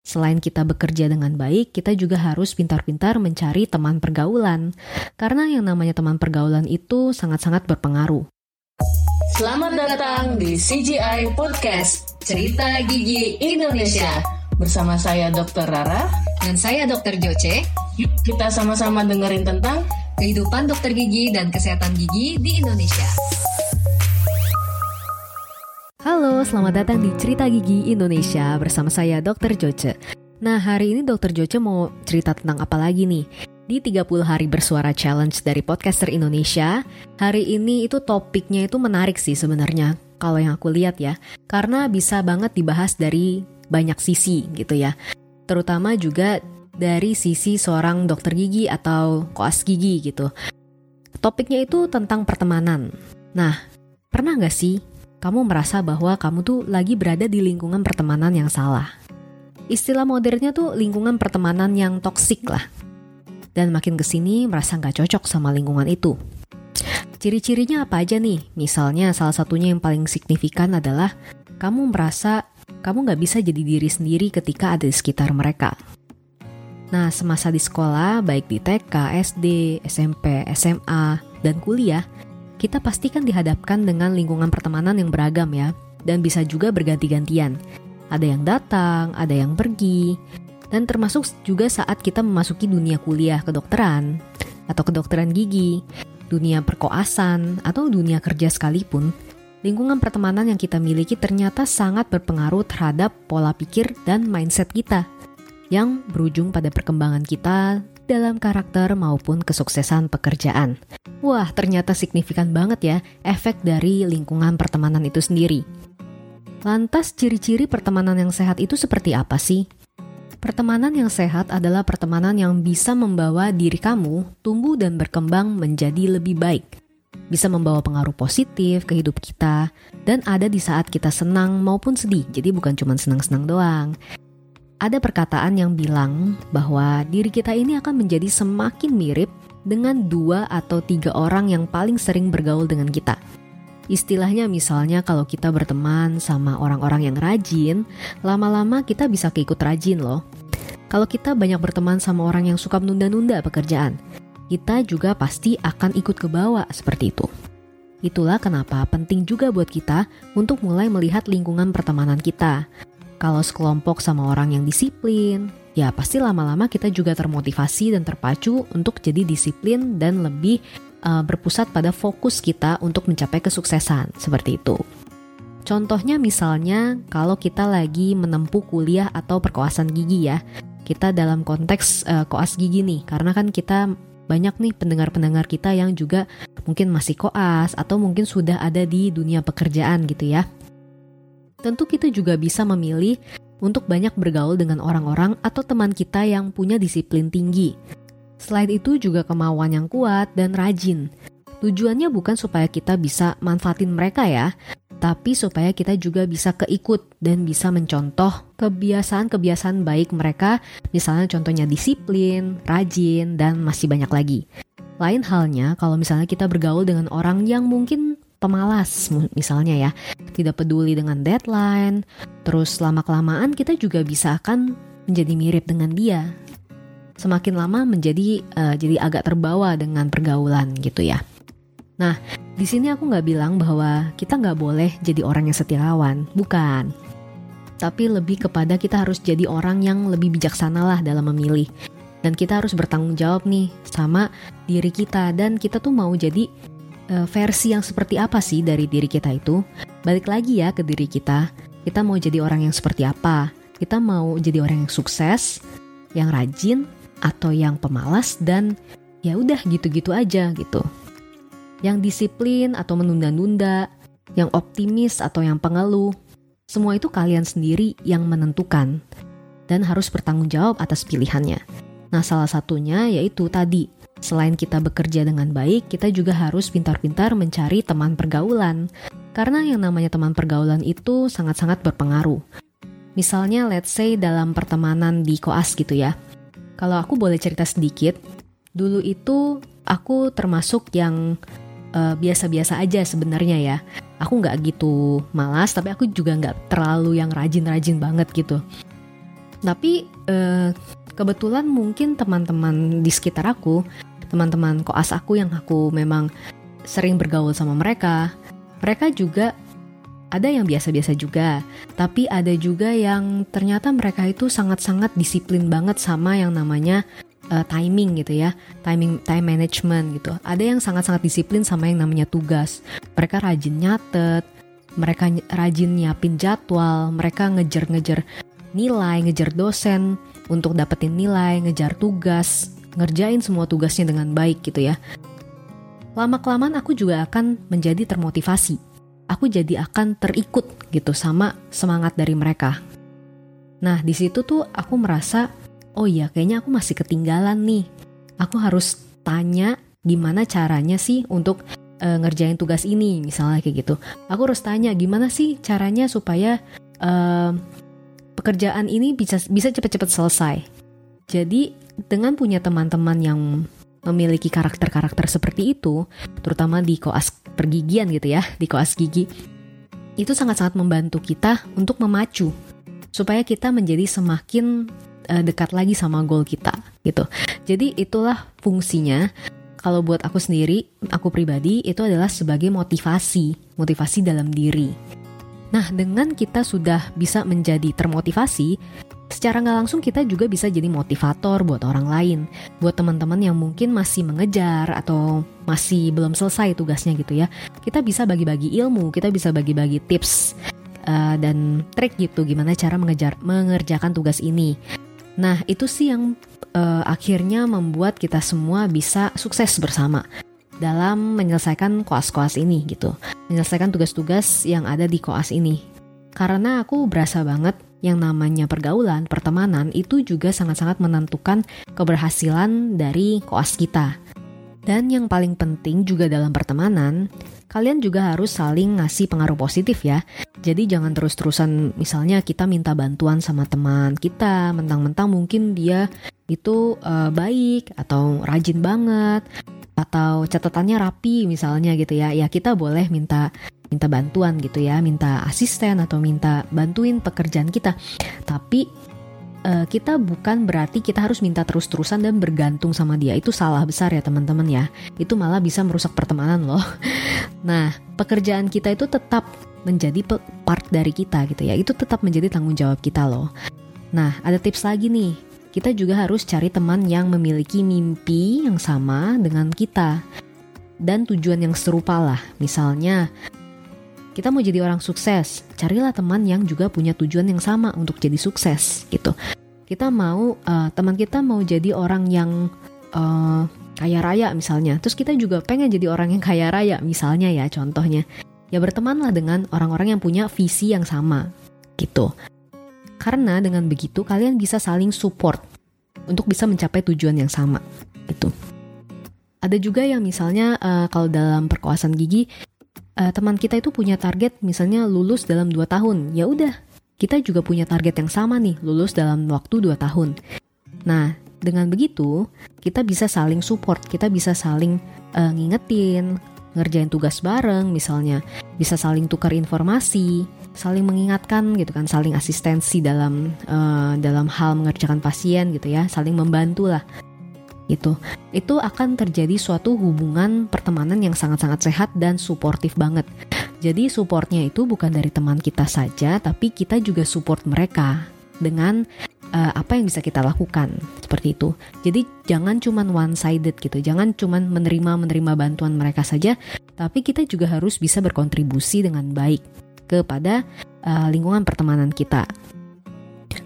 Selain kita bekerja dengan baik, kita juga harus pintar-pintar mencari teman pergaulan. Karena yang namanya teman pergaulan itu sangat-sangat berpengaruh. Selamat datang di CGI Podcast, Cerita Gigi Indonesia. Bersama saya Dr. Rara. Dan saya Dr. Joce. Yuk kita sama-sama dengerin tentang kehidupan dokter gigi dan kesehatan gigi di Indonesia. Selamat datang di Cerita Gigi Indonesia bersama saya Dr. Joce. Nah, hari ini Dr. Joce mau cerita tentang apa lagi nih? Di 30 hari bersuara challenge dari podcaster Indonesia, hari ini itu topiknya itu menarik sih sebenarnya. Kalau yang aku lihat ya, karena bisa banget dibahas dari banyak sisi gitu ya. Terutama juga dari sisi seorang dokter gigi atau koas gigi gitu. Topiknya itu tentang pertemanan. Nah, pernah nggak sih kamu merasa bahwa kamu tuh lagi berada di lingkungan pertemanan yang salah. Istilah modernnya tuh lingkungan pertemanan yang toksik lah. Dan makin ke sini merasa nggak cocok sama lingkungan itu. Ciri-cirinya apa aja nih? Misalnya salah satunya yang paling signifikan adalah kamu merasa kamu nggak bisa jadi diri sendiri ketika ada di sekitar mereka. Nah, semasa di sekolah, baik di TK, SD, SMP, SMA, dan kuliah, kita pasti kan dihadapkan dengan lingkungan pertemanan yang beragam ya, dan bisa juga berganti-gantian. Ada yang datang, ada yang pergi, dan termasuk juga saat kita memasuki dunia kuliah kedokteran atau kedokteran gigi, dunia perkoasan, atau dunia kerja sekalipun, lingkungan pertemanan yang kita miliki ternyata sangat berpengaruh terhadap pola pikir dan mindset kita yang berujung pada perkembangan kita dalam karakter maupun kesuksesan pekerjaan. Wah, ternyata signifikan banget ya efek dari lingkungan pertemanan itu sendiri. Lantas, ciri-ciri pertemanan yang sehat itu seperti apa sih? Pertemanan yang sehat adalah pertemanan yang bisa membawa diri kamu tumbuh dan berkembang menjadi lebih baik. Bisa membawa pengaruh positif ke hidup kita dan ada di saat kita senang maupun sedih. Jadi bukan cuma senang-senang doang ada perkataan yang bilang bahwa diri kita ini akan menjadi semakin mirip dengan dua atau tiga orang yang paling sering bergaul dengan kita. Istilahnya misalnya kalau kita berteman sama orang-orang yang rajin, lama-lama kita bisa keikut rajin loh. Kalau kita banyak berteman sama orang yang suka menunda-nunda pekerjaan, kita juga pasti akan ikut ke bawah seperti itu. Itulah kenapa penting juga buat kita untuk mulai melihat lingkungan pertemanan kita, kalau sekelompok sama orang yang disiplin, ya pasti lama-lama kita juga termotivasi dan terpacu untuk jadi disiplin dan lebih uh, berpusat pada fokus kita untuk mencapai kesuksesan, seperti itu. Contohnya misalnya kalau kita lagi menempuh kuliah atau perkoasan gigi ya, kita dalam konteks uh, koas gigi nih, karena kan kita banyak nih pendengar-pendengar kita yang juga mungkin masih koas atau mungkin sudah ada di dunia pekerjaan gitu ya tentu kita juga bisa memilih untuk banyak bergaul dengan orang-orang atau teman kita yang punya disiplin tinggi. Selain itu juga kemauan yang kuat dan rajin. Tujuannya bukan supaya kita bisa manfaatin mereka ya, tapi supaya kita juga bisa keikut dan bisa mencontoh kebiasaan-kebiasaan baik mereka, misalnya contohnya disiplin, rajin, dan masih banyak lagi. Lain halnya kalau misalnya kita bergaul dengan orang yang mungkin pemalas misalnya ya tidak peduli dengan deadline terus lama kelamaan kita juga bisa akan menjadi mirip dengan dia. Semakin lama menjadi uh, jadi agak terbawa dengan pergaulan gitu ya. Nah di sini aku nggak bilang bahwa kita nggak boleh jadi orang yang setiawan bukan. Tapi lebih kepada kita harus jadi orang yang lebih bijaksana lah dalam memilih. Dan kita harus bertanggung jawab nih sama diri kita. Dan kita tuh mau jadi versi yang seperti apa sih dari diri kita itu? Balik lagi ya ke diri kita. Kita mau jadi orang yang seperti apa? Kita mau jadi orang yang sukses, yang rajin, atau yang pemalas dan ya udah gitu-gitu aja gitu. Yang disiplin atau menunda-nunda, yang optimis atau yang pengeluh. Semua itu kalian sendiri yang menentukan dan harus bertanggung jawab atas pilihannya. Nah, salah satunya yaitu tadi Selain kita bekerja dengan baik, kita juga harus pintar-pintar mencari teman pergaulan. Karena yang namanya teman pergaulan itu sangat-sangat berpengaruh. Misalnya let's say dalam pertemanan di koas gitu ya. Kalau aku boleh cerita sedikit, dulu itu aku termasuk yang uh, biasa-biasa aja sebenarnya ya. Aku nggak gitu malas, tapi aku juga nggak terlalu yang rajin-rajin banget gitu. Tapi uh, kebetulan mungkin teman-teman di sekitar aku, teman-teman koas aku yang aku memang sering bergaul sama mereka, mereka juga ada yang biasa-biasa juga, tapi ada juga yang ternyata mereka itu sangat-sangat disiplin banget sama yang namanya uh, timing gitu ya, timing time management gitu. Ada yang sangat-sangat disiplin sama yang namanya tugas. Mereka rajin nyatet, mereka rajin nyiapin jadwal, mereka ngejar-ngejar nilai, ngejar dosen untuk dapetin nilai, ngejar tugas, ngerjain semua tugasnya dengan baik gitu ya. Lama-kelamaan aku juga akan menjadi termotivasi. Aku jadi akan terikut gitu sama semangat dari mereka. Nah, di situ tuh aku merasa, oh iya kayaknya aku masih ketinggalan nih. Aku harus tanya gimana caranya sih untuk uh, ngerjain tugas ini misalnya kayak gitu. Aku harus tanya gimana sih caranya supaya uh, pekerjaan ini bisa bisa cepat-cepat selesai. Jadi dengan punya teman-teman yang memiliki karakter-karakter seperti itu, terutama di koas pergigian gitu ya, di koas gigi, itu sangat-sangat membantu kita untuk memacu supaya kita menjadi semakin uh, dekat lagi sama goal kita gitu. Jadi itulah fungsinya. Kalau buat aku sendiri, aku pribadi itu adalah sebagai motivasi, motivasi dalam diri Nah, dengan kita sudah bisa menjadi termotivasi, secara nggak langsung kita juga bisa jadi motivator buat orang lain, buat teman-teman yang mungkin masih mengejar atau masih belum selesai tugasnya gitu ya. Kita bisa bagi-bagi ilmu, kita bisa bagi-bagi tips uh, dan trik gitu gimana cara mengejar mengerjakan tugas ini. Nah, itu sih yang uh, akhirnya membuat kita semua bisa sukses bersama dalam menyelesaikan koas-koas ini gitu. Menyelesaikan tugas-tugas yang ada di koas ini. Karena aku berasa banget yang namanya pergaulan, pertemanan itu juga sangat-sangat menentukan keberhasilan dari koas kita. Dan yang paling penting juga dalam pertemanan, kalian juga harus saling ngasih pengaruh positif ya. Jadi jangan terus-terusan misalnya kita minta bantuan sama teman kita, mentang-mentang mungkin dia itu uh, baik atau rajin banget atau catatannya rapi misalnya gitu ya ya kita boleh minta minta bantuan gitu ya minta asisten atau minta bantuin pekerjaan kita. Tapi uh, kita bukan berarti kita harus minta terus-terusan dan bergantung sama dia. Itu salah besar ya teman-teman ya. Itu malah bisa merusak pertemanan loh. Nah pekerjaan kita itu tetap menjadi part dari kita gitu ya. Itu tetap menjadi tanggung jawab kita loh. Nah ada tips lagi nih. Kita juga harus cari teman yang memiliki mimpi yang sama dengan kita dan tujuan yang serupa lah. Misalnya, kita mau jadi orang sukses, carilah teman yang juga punya tujuan yang sama untuk jadi sukses gitu. Kita mau uh, teman kita mau jadi orang yang uh, kaya raya misalnya, terus kita juga pengen jadi orang yang kaya raya misalnya ya contohnya. Ya bertemanlah dengan orang-orang yang punya visi yang sama gitu. Karena dengan begitu kalian bisa saling support untuk bisa mencapai tujuan yang sama. Itu. Ada juga yang misalnya uh, kalau dalam perkuasaan gigi uh, teman kita itu punya target misalnya lulus dalam 2 tahun. Ya udah, kita juga punya target yang sama nih, lulus dalam waktu 2 tahun. Nah, dengan begitu kita bisa saling support, kita bisa saling uh, ngingetin, ngerjain tugas bareng misalnya, bisa saling tukar informasi, saling mengingatkan gitu kan, saling asistensi dalam uh, dalam hal mengerjakan pasien gitu ya, saling membantu lah. Itu itu akan terjadi suatu hubungan pertemanan yang sangat-sangat sehat dan suportif banget. Jadi supportnya itu bukan dari teman kita saja, tapi kita juga support mereka dengan uh, apa yang bisa kita lakukan seperti itu. Jadi jangan cuman one sided gitu, jangan cuman menerima menerima bantuan mereka saja, tapi kita juga harus bisa berkontribusi dengan baik kepada uh, lingkungan pertemanan kita.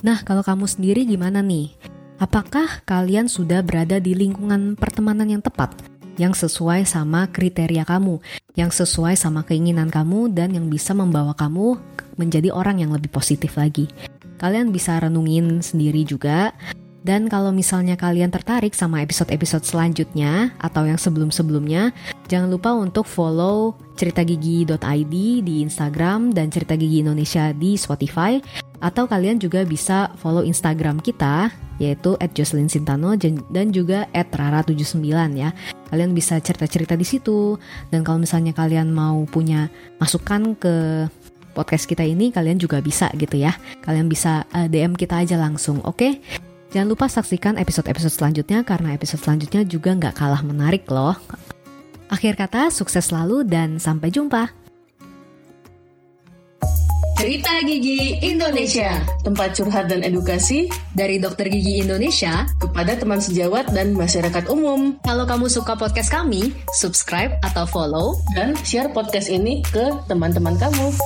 Nah, kalau kamu sendiri gimana nih? Apakah kalian sudah berada di lingkungan pertemanan yang tepat? Yang sesuai sama kriteria kamu, yang sesuai sama keinginan kamu, dan yang bisa membawa kamu menjadi orang yang lebih positif lagi. Kalian bisa renungin sendiri juga dan kalau misalnya kalian tertarik sama episode-episode selanjutnya atau yang sebelum-sebelumnya, jangan lupa untuk follow ceritagigi.id di Instagram dan Cerita Gigi Indonesia di Spotify. Atau kalian juga bisa follow Instagram kita yaitu @jocelyn_sintano dan juga @rara79 ya. Kalian bisa cerita-cerita di situ dan kalau misalnya kalian mau punya masukan ke podcast kita ini kalian juga bisa gitu ya. Kalian bisa eh, DM kita aja langsung, oke? Okay? Jangan lupa saksikan episode-episode selanjutnya karena episode selanjutnya juga nggak kalah menarik loh. Akhir kata, sukses selalu dan sampai jumpa. Cerita Gigi Indonesia, tempat curhat dan edukasi dari Dokter Gigi Indonesia kepada teman sejawat dan masyarakat umum. Kalau kamu suka podcast kami, subscribe atau follow dan share podcast ini ke teman-teman kamu.